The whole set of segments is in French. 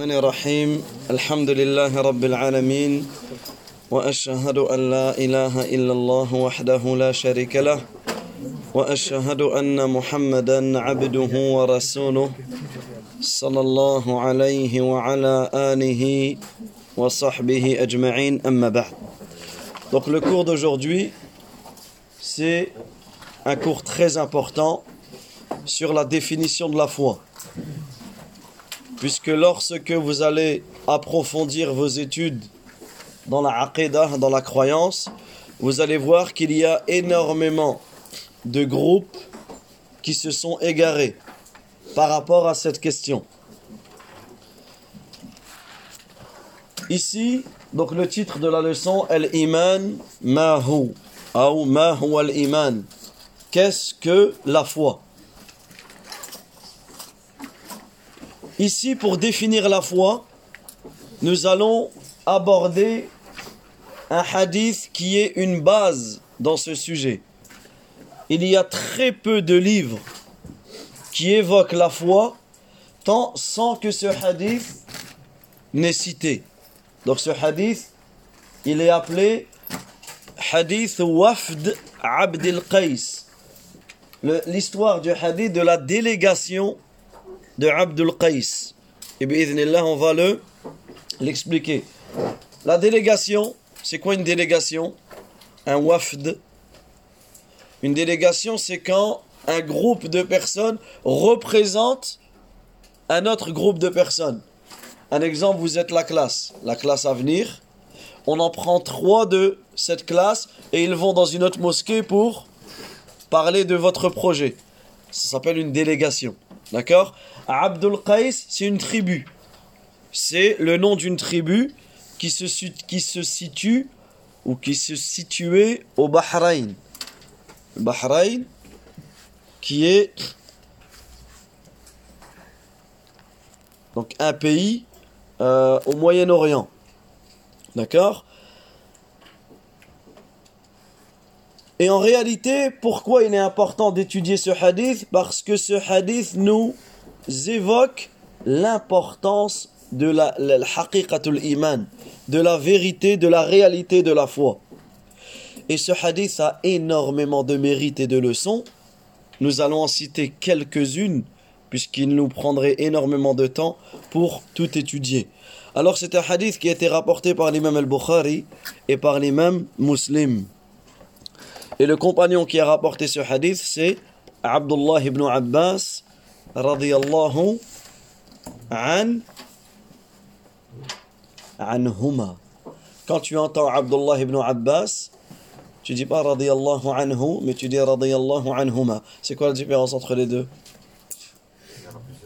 الرحمن الرحيم الحمد لله رب العالمين وأشهد أن لا إله إلا الله وحده لا شريك له وأشهد أن محمدا عبده ورسوله صلى الله عليه وعلى آله وصحبه أجمعين أما بعد Donc le cours d'aujourd'hui c'est un cours très important sur la définition de la foi. Puisque lorsque vous allez approfondir vos études dans la aqidah, dans la croyance, vous allez voir qu'il y a énormément de groupes qui se sont égarés par rapport à cette question. Ici, donc le titre de la leçon, Al-Iman Mahu, ou Mahu al-Iman. Qu'est-ce que la foi? Ici, pour définir la foi, nous allons aborder un hadith qui est une base dans ce sujet. Il y a très peu de livres qui évoquent la foi tant sans que ce hadith n'est cité. Donc ce hadith, il est appelé hadith Wafd Abdel Qais. L'histoire du hadith de la délégation de Abdul Qais. Et bien, on va le l'expliquer. La délégation, c'est quoi une délégation? Un wafd. Une délégation, c'est quand un groupe de personnes représente un autre groupe de personnes. Un exemple, vous êtes la classe, la classe à venir. On en prend trois de cette classe et ils vont dans une autre mosquée pour parler de votre projet. Ça s'appelle une délégation. D'accord Abdul Qais, c'est une tribu. C'est le nom d'une tribu qui se, situe ou qui se situait au Bahreïn. Le Bahreïn, qui est donc un pays euh, au Moyen-Orient. D'accord Et en réalité, pourquoi il est important d'étudier ce hadith? Parce que ce hadith nous évoque l'importance de la, iman, de la vérité, de la réalité de la foi. Et ce hadith a énormément de mérites et de leçons. Nous allons en citer quelques-unes, puisqu'il nous prendrait énormément de temps pour tout étudier. Alors c'est un hadith qui a été rapporté par l'imam al-Bukhari et par l'imam muslim. Et le compagnon qui a rapporté ce hadith, c'est Abdullah ibn Abbas, radiyallahu an, anhuma. Quand tu entends Abdullah ibn Abbas, tu dis pas radiyallahu anhu, mais tu dis radiyallahu anhuma. C'est quoi la différence entre les deux?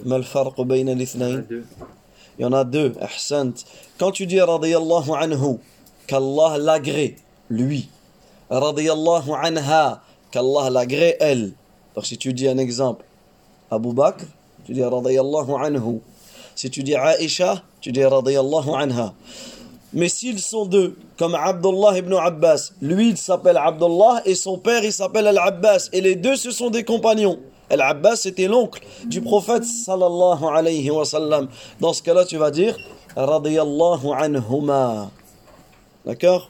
Il y en a deux, ahsant. Quand tu dis radiyallahu anhu, qu'Allah l'agrée, lui radiyallahu anha, qu'Allah l'agrée elle. Donc si tu dis un exemple, Abu Bakr, tu dis radiyallahu anhu. Si tu dis Aisha, tu dis radiyallahu anha. Mais s'ils sont deux, comme Abdullah ibn Abbas, lui il s'appelle Abdullah et son père il s'appelle Al-Abbas, et les deux ce sont des compagnons. Al-Abbas c'était l'oncle du prophète sallallahu alayhi wa sallam. Dans ce cas-là, tu vas dire radiyallahu anhuma. D'accord?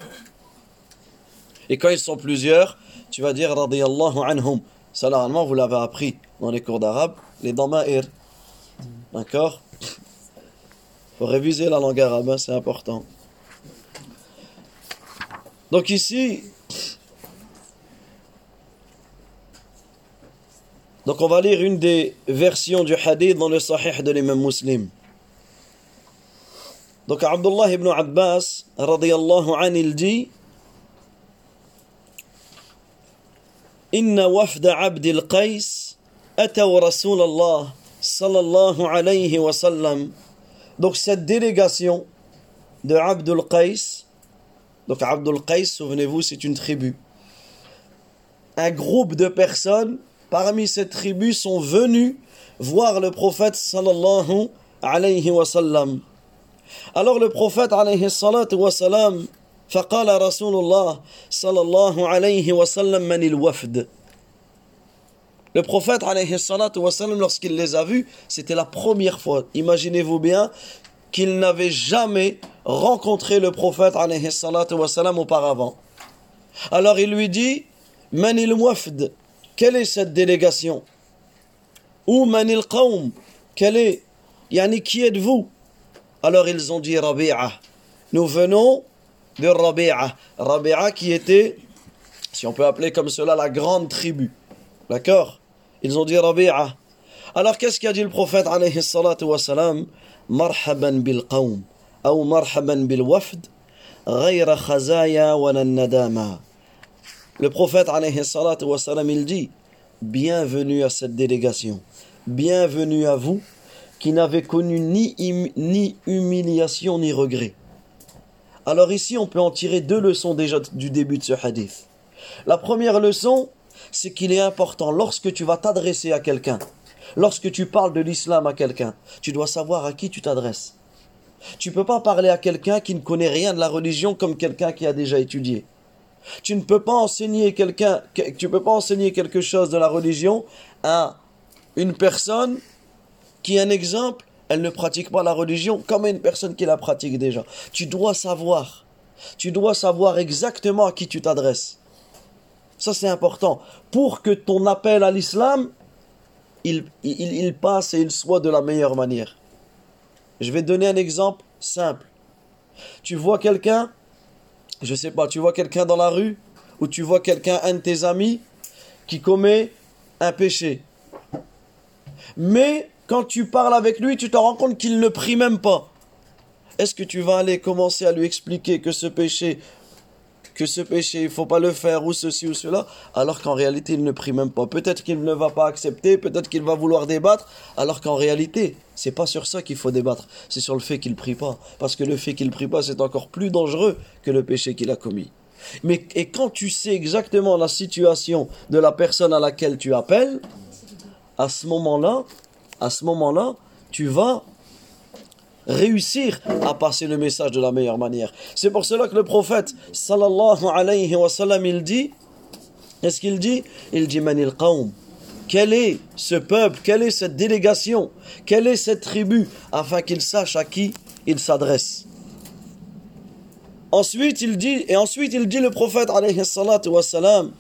Et quand ils sont plusieurs, tu vas dire radiyallahu anhum. Ça, normalement, vous l'avez appris dans les cours d'arabe, les dama'ir. D'accord? Faut réviser la langue arabe, hein, c'est important. Donc ici, donc on va lire une des versions du hadith dans le sahih de l'imam muslim. Donc Abdullah ibn Abbas, radiyallahu anhu, il dit إن وفد عبد القيس أتوا رسول الله صلى الله عليه وسلم donc cette délégation de Abdul Qais donc Abdul Qais souvenez-vous c'est une tribu un groupe de personnes parmi cette tribu sont venus voir le prophète sallallahu alayhi wa sallam alors le prophète alayhi salatu wa sallam فقال رسول الله صلى الله عليه وسلم من الوفد Le prophète, alayhi salatu wa sallam, lorsqu'il les a vus, c'était la première fois. Imaginez-vous bien qu'il n'avait jamais rencontré le prophète alayhi salatu wassalam auparavant. Alors il lui dit Manil wafd, quelle est cette délégation Ou Manil qawm, quelle est Yani qui êtes-vous Alors ils ont dit Rabi'a. Nous venons de Rabi'a. Rabi'a qui était, si on peut appeler comme cela, la grande tribu. D'accord? Ils ont dit Rabi'a. Alors qu'est-ce qu'a dit le prophète alayhi salatu wa salam Marhaban bil qawm ou marhaban bil wafd khazaya nadama. Le prophète alayhi salatu il dit Bienvenue à cette délégation. Bienvenue à vous qui n'avez connu ni humiliation ni regret. Alors ici, on peut en tirer deux leçons déjà du début de ce hadith. La première leçon, c'est qu'il est important lorsque tu vas t'adresser à quelqu'un, lorsque tu parles de l'islam à quelqu'un, tu dois savoir à qui tu t'adresses. Tu ne peux pas parler à quelqu'un qui ne connaît rien de la religion comme quelqu'un qui a déjà étudié. Tu ne peux pas enseigner quelque chose de la religion à une personne qui est un exemple, elle ne pratique pas la religion comme une personne qui la pratique déjà. Tu dois savoir. Tu dois savoir exactement à qui tu t'adresses. Ça c'est important. Pour que ton appel à l'islam, il, passe et il soit de la meilleure manière. Je vais donner un exemple simple. Tu vois quelqu'un je sais pas, tu vois quelqu'un dans la rue ou tu vois quelqu'un, un de tes amis, qui commet un péché. Mais quand tu parles avec lui, tu te rends compte qu'il ne prie même pas. Est-ce que tu vas aller commencer à lui expliquer que ce péché que ce péché, il faut pas le faire, ou ceci ou cela, alors qu'en réalité, il ne prie même pas. Peut-être qu'il ne va pas accepter, peut-être qu'il va vouloir débattre, alors qu'en réalité, c'est pas sur ça qu'il faut débattre, c'est sur le fait qu'il prie pas. Parce que le fait qu'il prie pas, c'est encore plus dangereux que le péché qu'il a commis. Mais, et quand tu sais exactement la situation de la personne à laquelle tu appelles, à ce moment-là, à ce moment-là, tu vas réussir à passer le message de la meilleure manière. C'est pour cela que le prophète, sallallahu alayhi wa sallam, il dit, qu'est-ce qu'il dit? Il dit, manil qawm. Quel est ce peuple? Quelle est cette délégation? Quelle est cette tribu? Afin qu'il sache à qui il s'adresse. Ensuite, il dit, et ensuite il dit le prophète alayhi wa salam,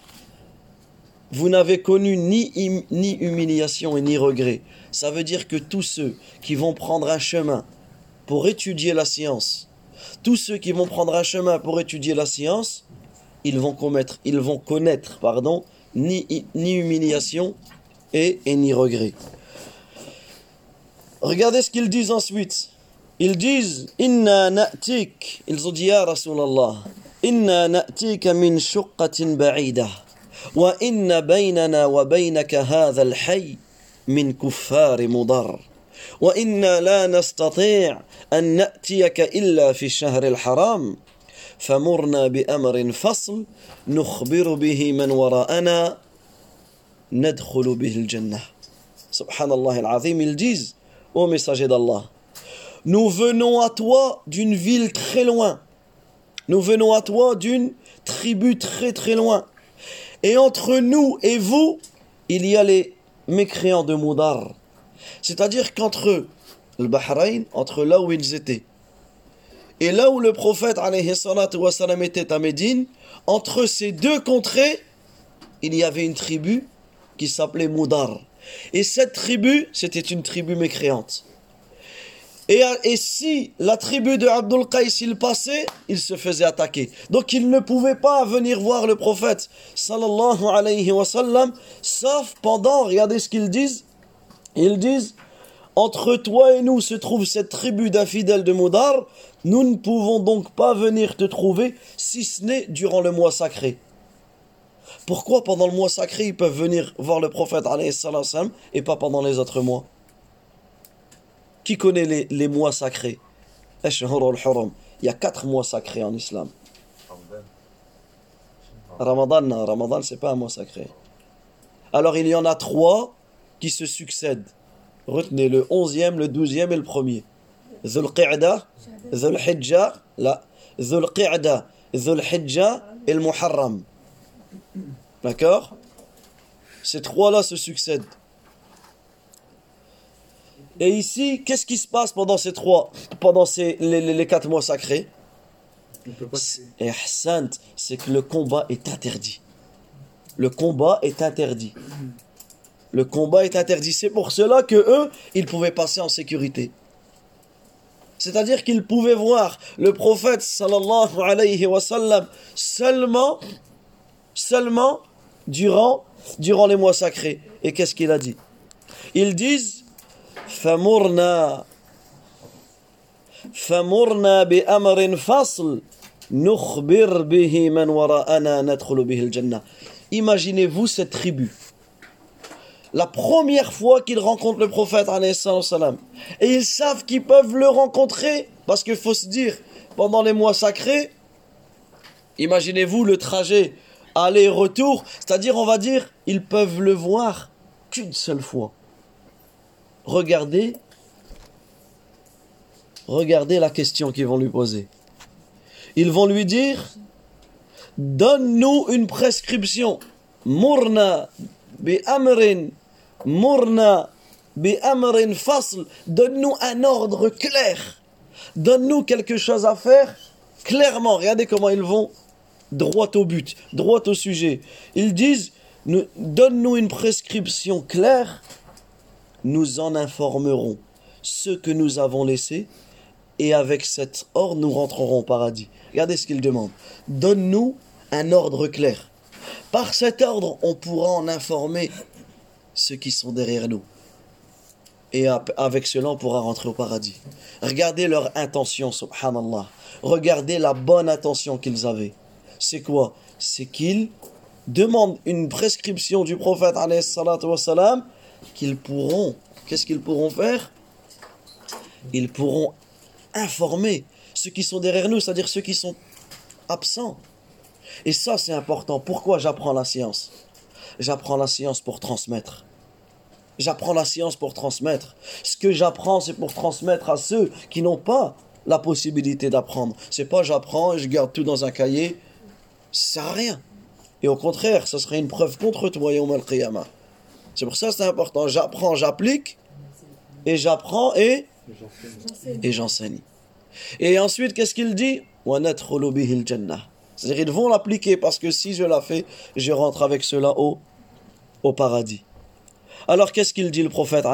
vous n'avez connu ni, ni humiliation et ni regret. Ça veut dire que tous ceux qui vont prendre un chemin pour étudier la science. Tous ceux qui vont prendre un chemin pour étudier la science, ils vont commettre, ils vont connaître, pardon, ni, ni humiliation et, et ni regret. Regardez ce qu'ils disent ensuite. Ils disent Inna na'tik. Ils ont dit Ya Rasulallah. Inna na'tika min shuqqatin. وإن بيننا وبينك هذا الحي من كفار مضر وإنا لا نستطيع أن نأتيك إلا في الشهر الحرام فمرنا بأمر فصل نخبر به من وراءنا ندخل به الجنة سبحان الله العظيم الجيز ومساجد الله Nous venons à toi d'une ville très loin. Nous venons à toi d'une tribu très très loin. Et entre nous et vous il y a les mécréants de Moudar C'est-à-dire qu'entre le Bahreïn, entre là où ils étaient, et là où le prophète wassalam, était à Médine, entre ces deux contrées, il y avait une tribu qui s'appelait Moudar. Et cette tribu, c'était une tribu mécréante. Et, si la tribu de Abdul Qais il passait, il se faisait attaquer. Donc il ne pouvait pas venir voir le prophète sallallahu alayhi wa sallam, sauf pendant, regardez ce qu'ils disent, ils disent Entre toi et nous se trouve cette tribu d'infidèles de Moudar, nous ne pouvons donc pas venir te trouver si ce n'est durant le mois sacré. Pourquoi pendant le mois sacré ils peuvent venir voir le prophète et pas pendant les autres mois? Qui connaît les, les mois sacrés? Il y a quatre mois sacrés en islam. Ramadan, non, Ramadan c'est pas un mois sacré. Alors il y en a trois qui se succèdent. Retenez le 11e, le 12e et le premier. Dhul Qi'da, Dhul Hijja, la Dhul Qi'da, Dhul Hijja et le Muharram. D'accord? Ces trois-là se succèdent. Et ici, qu'est-ce qui se passe pendant ces trois, pendant ces, les, les- les quatre mois sacrés c'est que le combat est interdit. Le combat est interdit. Le combat est interdit. C'est pour cela que eux, ils pouvaient passer en sécurité. C'est-à-dire qu'ils pouvaient voir le prophète sallallahu alayhi wa sallam seulement, seulement durant, durant les mois sacrés. Et qu'est-ce qu'il a dit? Ils disent فمرنا فمرنا بأمر فصل نخبر به من وراءنا ندخل به الجنة Imaginez-vous cette tribu. La première fois qu'ils rencontrent le prophète alayhi salam, salam, et ils savent qu'ils peuvent le rencontrer parce qu'il faut se dire pendant les mois sacrés imaginez-vous le trajet aller-retour c'est-à-dire on va dire ils peuvent le voir qu'une seule fois regardez regardez la question qu'ils vont lui poser. Ils vont lui dire donne-nous une prescription. Murna bi amrin murna bi amrin fasl. Donne-nous un ordre clair. Donne-nous quelque chose à faire clairement. Regardez comment ils vont droit au but droit au sujet. Ils disent nous- donne-nous une prescription claire nous en informerons ce que nous avons laissé et avec cet ordre nous rentrerons au paradis. Regardez ce qu'il demande. Donne-nous un ordre clair. Par cet ordre, on pourra en informer ceux qui sont derrière nous. Et avec cela, on pourra rentrer au paradis. Regardez leur intention, subhanallah. Regardez la bonne intention qu'ils avaient. C'est quoi? C'est qu'ils demandent une prescription du prophète, alayhi qu'ils pourront, qu'est-ce qu'ils pourront faire? Ils pourront informer ceux qui sont derrière nous, c'est-à-dire ceux qui sont absents. Et ça, c'est important. Pourquoi j'apprends la science? J'apprends la science pour transmettre. J'apprends la science pour transmettre. Ce que j'apprends, c'est pour transmettre à ceux qui n'ont pas la possibilité d'apprendre. C'est pas j'apprends et je garde tout dans un cahier. Ça sert à rien. Et au contraire, ça serait une preuve contre toi, Yawm al-Qiyamah. C'est pour ça que c'est important. J'apprends, j'applique, et j'apprends et, et j'enseigne. Et ensuite, qu'est-ce qu'il dit? C'est-à-dire, ils vont l'appliquer parce que si je la fais, je rentre avec cela au, au paradis. Alors, qu'est-ce qu'il dit le prophète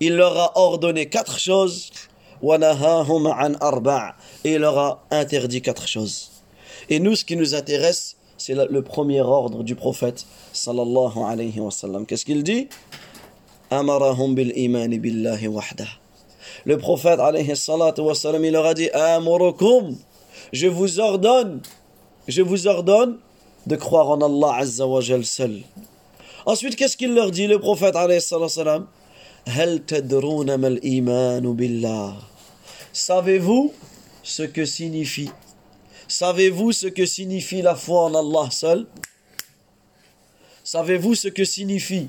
Il leur a ordonné quatre choses et il leur a interdit quatre choses. Et nous, ce qui nous intéresse, c'est le premier ordre du prophète sallallahu alayhi wa sallam. Qu'est-ce qu'il dit Amarahum bil imani billahi wahdah. Le prophète alayhi salatu wa sallam, il leur a dit Amurukum, je vous ordonne, je vous ordonne de croire en Allah azza wa jal seul. Ensuite, qu'est-ce qu'il leur dit, le prophète alayhi salatu wa sallam Hal tadruna mal imanu billah. Savez-vous ce que signifie Savez-vous ce que signifie la foi en Allah seul? Savez-vous ce que signifie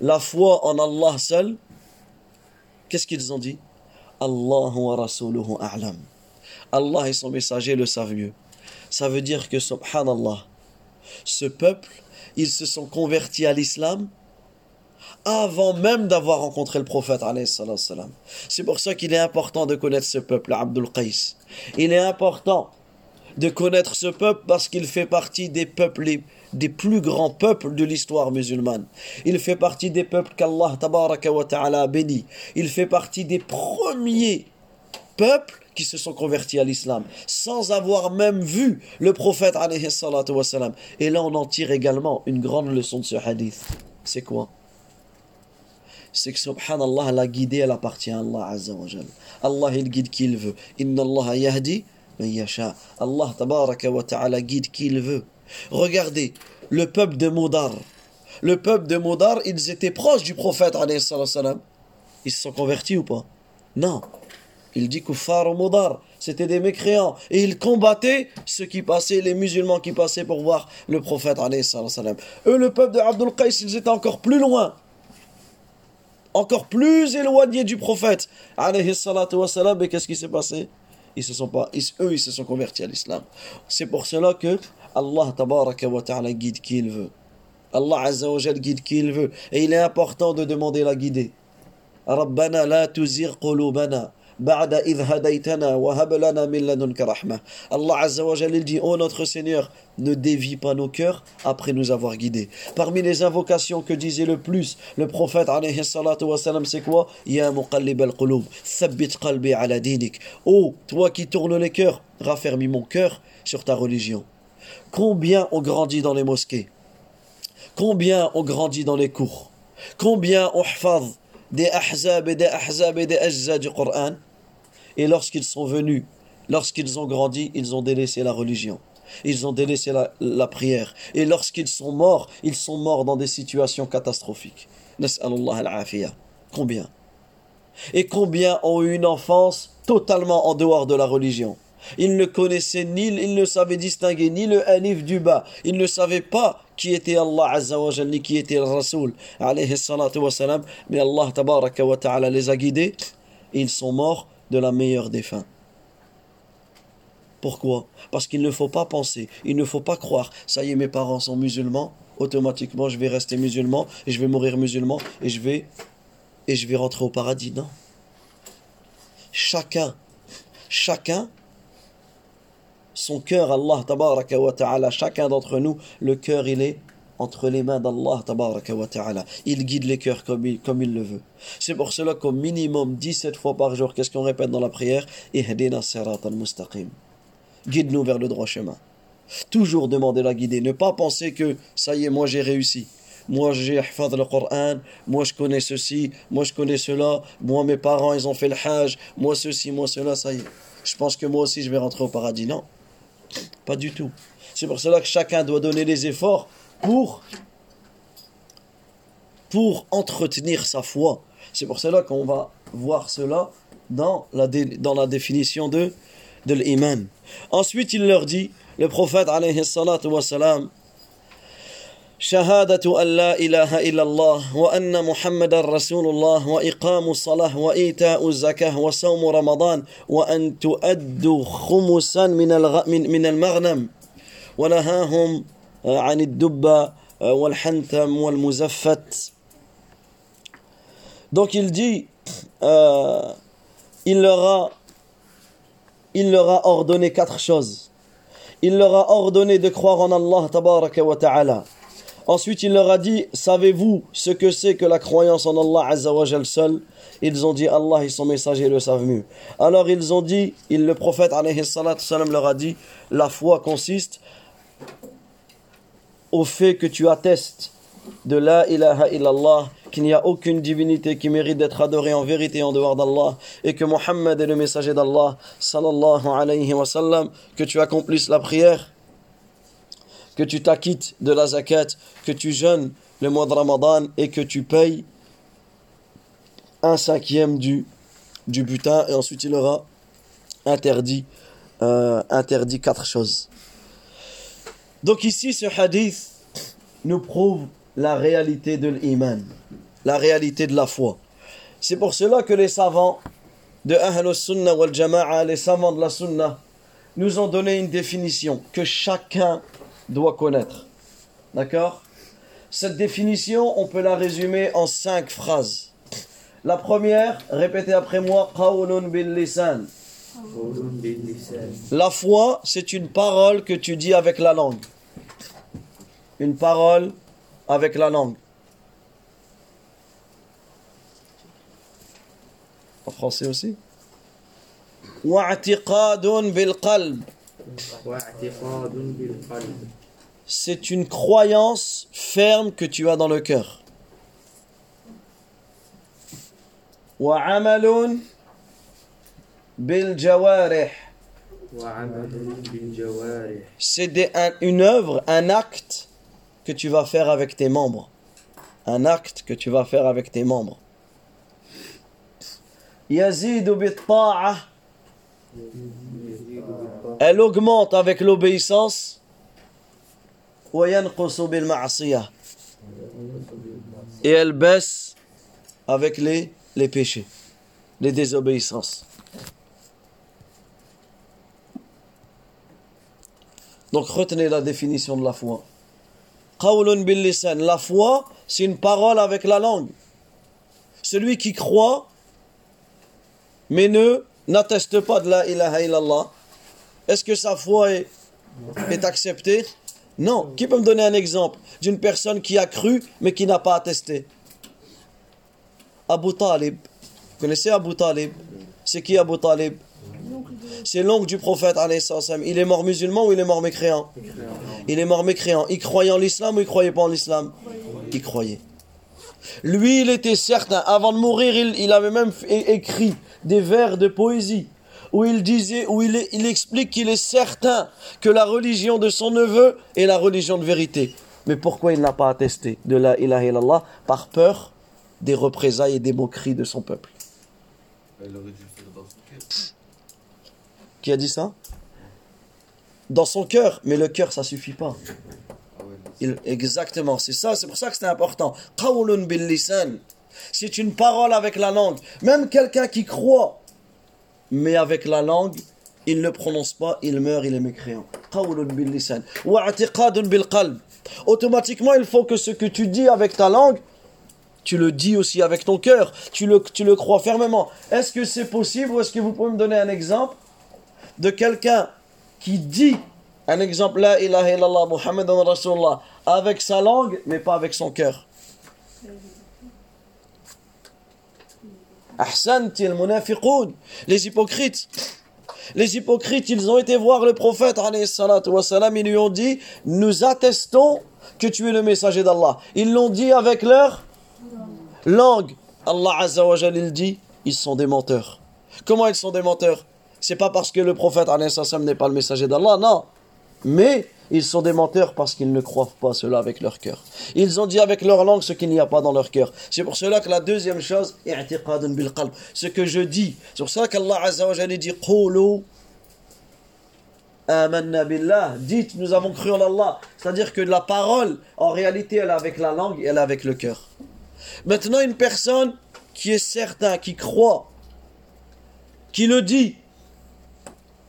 la foi en Allah seul? Qu'est-ce qu'ils ont dit? Allah et son messager le savent mieux. Ça veut dire que, subhanallah, ce peuple, ils se sont convertis à l'islam avant même d'avoir rencontré le prophète. C'est pour ça qu'il est important de connaître ce peuple, Abdul Qais. Il est important de connaître ce peuple parce qu'il fait partie des peuples les- des plus grands peuples de l'histoire musulmane. Il fait partie des peuples qu'Allah ta'ala a bénis. Il fait partie des premiers peuples qui se sont convertis à l'islam sans avoir même vu le prophète alayhi. Et là on en tire également une grande leçon de ce hadith. C'est quoi? C'est que subhanallah la guidée elle appartient à Allah azza wa. Allah il guide qui il veut. Inna Allah yahdi man yasha. Allah tabaraka wa ta'ala guide qui il veut. Regardez le peuple de Moudar. Le peuple de Moudar, ils étaient proches du prophète alayhi salam. Ils se sont convertis ou pas? Non. Il dit kuffar ou Moudar, c'était des mécréants et ils combattaient ceux qui passaient, les musulmans qui passaient pour voir le prophète alayhi salam. Eux le peuple de Abdul Qais, ils étaient encore plus loin encore plus éloignés du prophète. Alayhi salatu et qu'est-ce qui s'est passé? ils se sont pas, eux, ils se sont convertis à l'islam. C'est pour cela que Allah tabaraka wa ta'ala guide qui il veut. Allah azza wa guide qui il veut. Et il est important de demander la guider. Rabbana la tuzir qulubana. بعد إذ هديتنا وهب لنا من لدنك رحمة Allah Azza wa Jal il dit Oh notre Seigneur ne dévie pas nos cœurs après nous avoir guidés parmi les invocations que disait le plus le prophète alayhi salatu wa salam c'est quoi Ya muqallib al-qulub thabbit qalbi ala dinik Oh toi qui tournes les cœurs raffermis mon cœur sur ta religion combien on grandit dans les mosquées combien on grandit dans les cours combien on hafaz des ahzab et des ahzab et des du Coran. Et lorsqu'ils sont venus, lorsqu'ils ont grandi, ils ont délaissé la religion. Ils ont délaissé la, prière. Et lorsqu'ils sont morts, ils sont morts dans des situations catastrophiques. Combien? Et combien ont eu une enfance totalement en dehors de la religion? Ils ne connaissaient ni, ils ne savaient distinguer ni le alif du bas. Ils ne savaient pas qui était Allah Azza wa ni qui était le Rasoul, alayhi wa salam. Mais Allah tabaraka wa ta'ala les a guidés ils sont morts de la meilleure des fins. Pourquoi? Parce qu'il ne faut pas penser, il ne faut pas croire, ça y est, mes parents sont musulmans, automatiquement je vais rester musulman et je vais mourir musulman et je vais et je vais rentrer au paradis. Non. Chacun, chacun son cœur, Allah tabaraka wa ta'ala, chacun d'entre nous, le cœur il est entre les mains d'Allah tabaraka wa ta'ala. Il guide les cœurs comme il, le veut. C'est pour cela qu'au minimum 17 fois par jour, qu'est-ce qu'on répète dans la prière? Ihdina siratan mustaqim. Guide-nous vers le droit chemin. Toujours demander la guider. Ne pas penser que ça y est, moi j'ai réussi. Moi j'ai hafad le Coran, moi je connais ceci, moi je connais cela, moi mes parents ils ont fait le hajj, moi ceci, moi cela, ça y est. Je pense que moi aussi je vais rentrer au paradis. Non. Pas du tout. C'est pour cela que chacun doit donner les efforts pour, pour entretenir sa foi. C'est pour cela qu'on va voir cela dans la, définition de, de l'iman. Ensuite, il leur dit, le prophète alayhi salatu شهادة أن لا إله إلا الله وأن محمد رسول الله وإقام الصلاة وإيتاء الزكاة وصوم رمضان وأن تؤدوا خمسا من من المغنم ونهاهم عن الدب والحنتم والمزفت Donc il dit, euh, il, leur a, il leur a ordonné quatre choses. Il leur a ordonné de croire en Allah tabaraka wa ta'ala. Ensuite, il leur a dit Savez-vous ce que c'est que la croyance en Allah Azzawajal seul? Ils ont dit Allah et son messager le savent mieux. Alors ils ont dit il, Le prophète leur a dit La foi consiste au fait que tu attestes de la ilaha illallah, qu'il n'y a aucune divinité qui mérite d'être adorée en vérité en dehors d'Allah, et que Mohammed est le messager d'Allah, sallallahu alayhi wa que tu accomplisses la prière que tu t'acquittes de la zakat, que tu jeûnes le mois de Ramadan et que tu payes un cinquième du, du butin. Et ensuite, il aura interdit, euh, interdit quatre choses. Donc ici, ce hadith nous prouve la réalité de l'iman, la réalité de la foi. C'est pour cela que les savants de Ahl Sunnah wal Jama'a, les savants de la Sunnah, nous ont donné une définition que chacun doit connaître. D'accord? Cette définition, on peut la résumer en cinq phrases. La première, répétez après moi. La foi, c'est une parole que tu dis avec la langue. Une parole avec la langue. En français aussi? C'est une croyance ferme que tu as dans le cœur. C'est une œuvre, un acte que tu vas faire avec tes membres. Un acte que tu vas faire avec tes membres. Elle augmente avec l'obéissance et elle baisse avec les, péchés, les désobéissances. Donc retenez la définition de la foi. La foi, c'est une parole avec la langue. Celui qui croit, mais ne n'atteste pas de la ilaha illallah, est-ce que sa foi est, acceptée? Non. Qui peut me donner un exemple d'une personne qui a cru, mais qui n'a pas attesté? Abu Talib. Vous connaissez Abu Talib? C'est qui Abu Talib? C'est l'oncle du prophète. Il est mort musulman ou il est mort mécréant? Il est mort mécréant. Il croyait en l'islam ou il croyait pas en l'islam? Il croyait. Lui, il était certain. Avant de mourir, il, avait même écrit des vers de poésie où il disait, où il, il explique qu'il est certain que la religion de son neveu est la religion de vérité. Mais pourquoi il n'a pas attesté de la ilaha illallah Par peur des représailles et des moqueries de son peuple? Qui a dit ça? Dans son cœur, mais le cœur ça suffit pas. exactement, c'est ça, c'est pour ça que c'est important. C'est une parole avec la langue. Même quelqu'un qui croit, mais avec la langue, il ne prononce pas, il meurt, il est mécréant. Automatiquement, il faut que ce que tu dis avec ta langue, tu le dis aussi avec ton cœur, tu le, tu le crois fermement. Est-ce que c'est possible ou est-ce que vous pouvez me donner un exemple de quelqu'un qui dit un exemple, la ilaha illallah, Muhammad Rasulullah, avec sa langue, mais pas avec son cœur? Les hypocrites. Les hypocrites, ils ont été voir le prophète, ils lui ont dit, nous attestons que tu es le messager d'Allah. Ils l'ont dit avec leur langue. Allah Azza wa il dit, ils sont des menteurs. Comment ils sont des menteurs? C'est pas parce que le prophète n'est pas le messager d'Allah, non. Mais ils sont des menteurs parce qu'ils ne croient pas cela avec leur cœur. Ils ont dit avec leur langue ce qu'il n'y a pas dans leur cœur. C'est pour cela que la deuxième chose, ce que je dis, c'est pour cela qu'Allah Azza wa dit Amanna billah, dites nous avons cru en Allah. C'est-à-dire que la parole, en réalité, elle est avec la langue et elle est avec le cœur. Maintenant, une personne qui est certain, qui croit, qui le dit,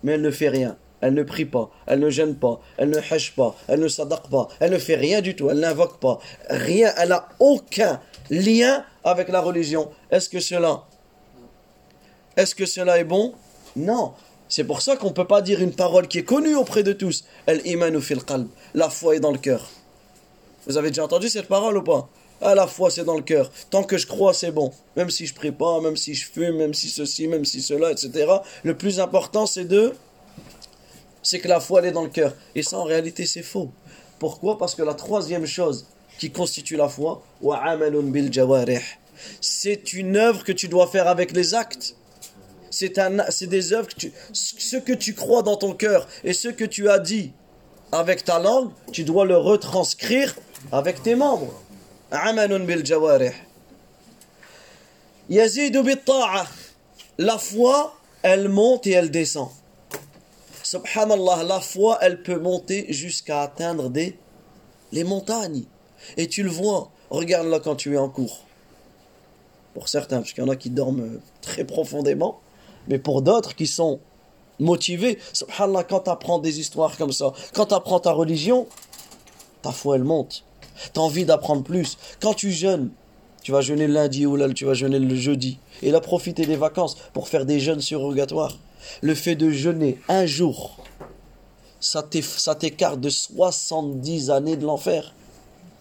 mais elle ne fait rien elle ne prie pas, elle ne gêne pas, elle ne hèche pas, elle ne s'adapte pas, elle ne fait rien du tout, elle n'invoque pas, rien, elle n'a aucun lien avec la religion. Est-ce que cela, est-ce que cela est bon? Non. C'est pour ça qu'on ne peut pas dire une parole qui est connue auprès de tous. El fil qalb. La foi est dans le cœur. Vous avez déjà entendu cette parole ou pas? À la foi, c'est dans le cœur. Tant que je crois, c'est bon. Même si je prie pas, même si je fume, même si ceci, même si cela, etc. Le plus important, c'est de c'est que la foi elle est dans le cœur. Et ça en réalité c'est faux. Pourquoi? Parce que la troisième chose qui constitue la foi, c'est une œuvre que tu dois faire avec les actes. C'est des œuvres que tu, ce que tu crois dans ton cœur et ce que tu as dit avec ta langue, tu dois le retranscrire avec tes membres. La foi, elle monte et elle descend. Subhanallah, la foi, elle peut monter jusqu'à atteindre des les montagnes. Et tu le vois, regarde là quand tu es en cours. Pour certains, parce qu'il y en a qui dorment très profondément, mais pour d'autres qui sont motivés, subhanallah, quand tu apprends des histoires comme ça, quand tu apprends ta religion, ta foi elle monte. Tu as envie d'apprendre plus. Quand tu jeûnes, tu vas jeûner lundi ou là, tu vas jeûner le jeudi. Et là, profiter des vacances pour faire des jeûnes surrogatoires. Le fait de jeûner un jour, ça t'écarte de 70 années de l'enfer.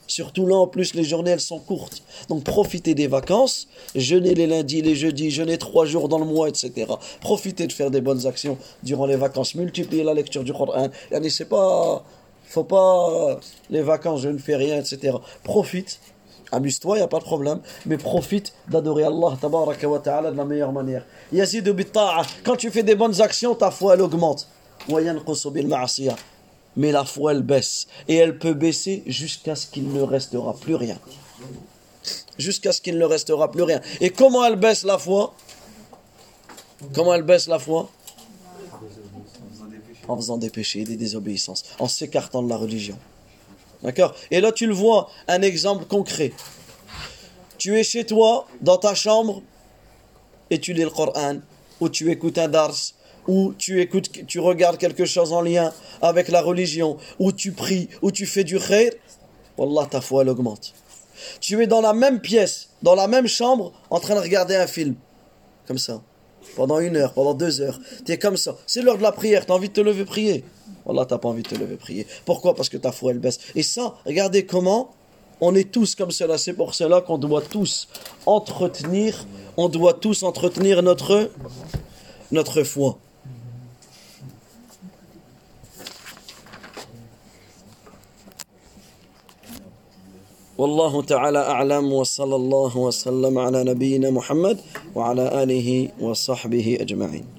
Surtout là, en plus, les journées, elles sont courtes. Donc, profitez des vacances, jeûnez les lundis, les jeudis, jeûnez trois jours dans le mois, etc. Profitez de faire des bonnes actions durant les vacances. Multipliez la lecture du Coran. C'est pas, faut pas, les vacances, je ne fais rien, etc. Profite amuse-toi, il n'y a pas de problème, mais profite d'adorer Allah wa ta'ala de la meilleure manière. Yazid quand tu fais des bonnes actions, ta foi elle augmente. Mais la foi elle baisse. Et elle peut baisser jusqu'à ce qu'il ne restera plus rien. Jusqu'à ce qu'il ne restera plus rien. Et comment elle baisse la foi? Comment elle baisse la foi? En faisant des péchés et des désobéissances, en s'écartant de la religion. D'accord? Et là, tu le vois, un exemple concret. Tu es chez toi, dans ta chambre, et tu lis le Coran, ou tu écoutes un dars, ou tu écoutes, tu regardes quelque chose en lien avec la religion, ou tu pries, ou tu fais du khair. Wallah, ta foi, elle augmente. Tu es dans la même pièce, dans la même chambre, en train de regarder un film. Comme ça. Pendant une heure, pendant deux heures. Tu es comme ça. C'est l'heure de la prière, tu as envie de te lever prier. Wallah, t'as pas envie de te lever prier. Pourquoi Parce que ta foi, elle baisse. Et ça, regardez comment on est tous comme cela. C'est pour cela qu'on doit tous entretenir, on doit tous entretenir notre, notre foi. والله تعالى أعلم وصلى الله وسلم على نبينا محمد وعلى آله وصحبه أجمعين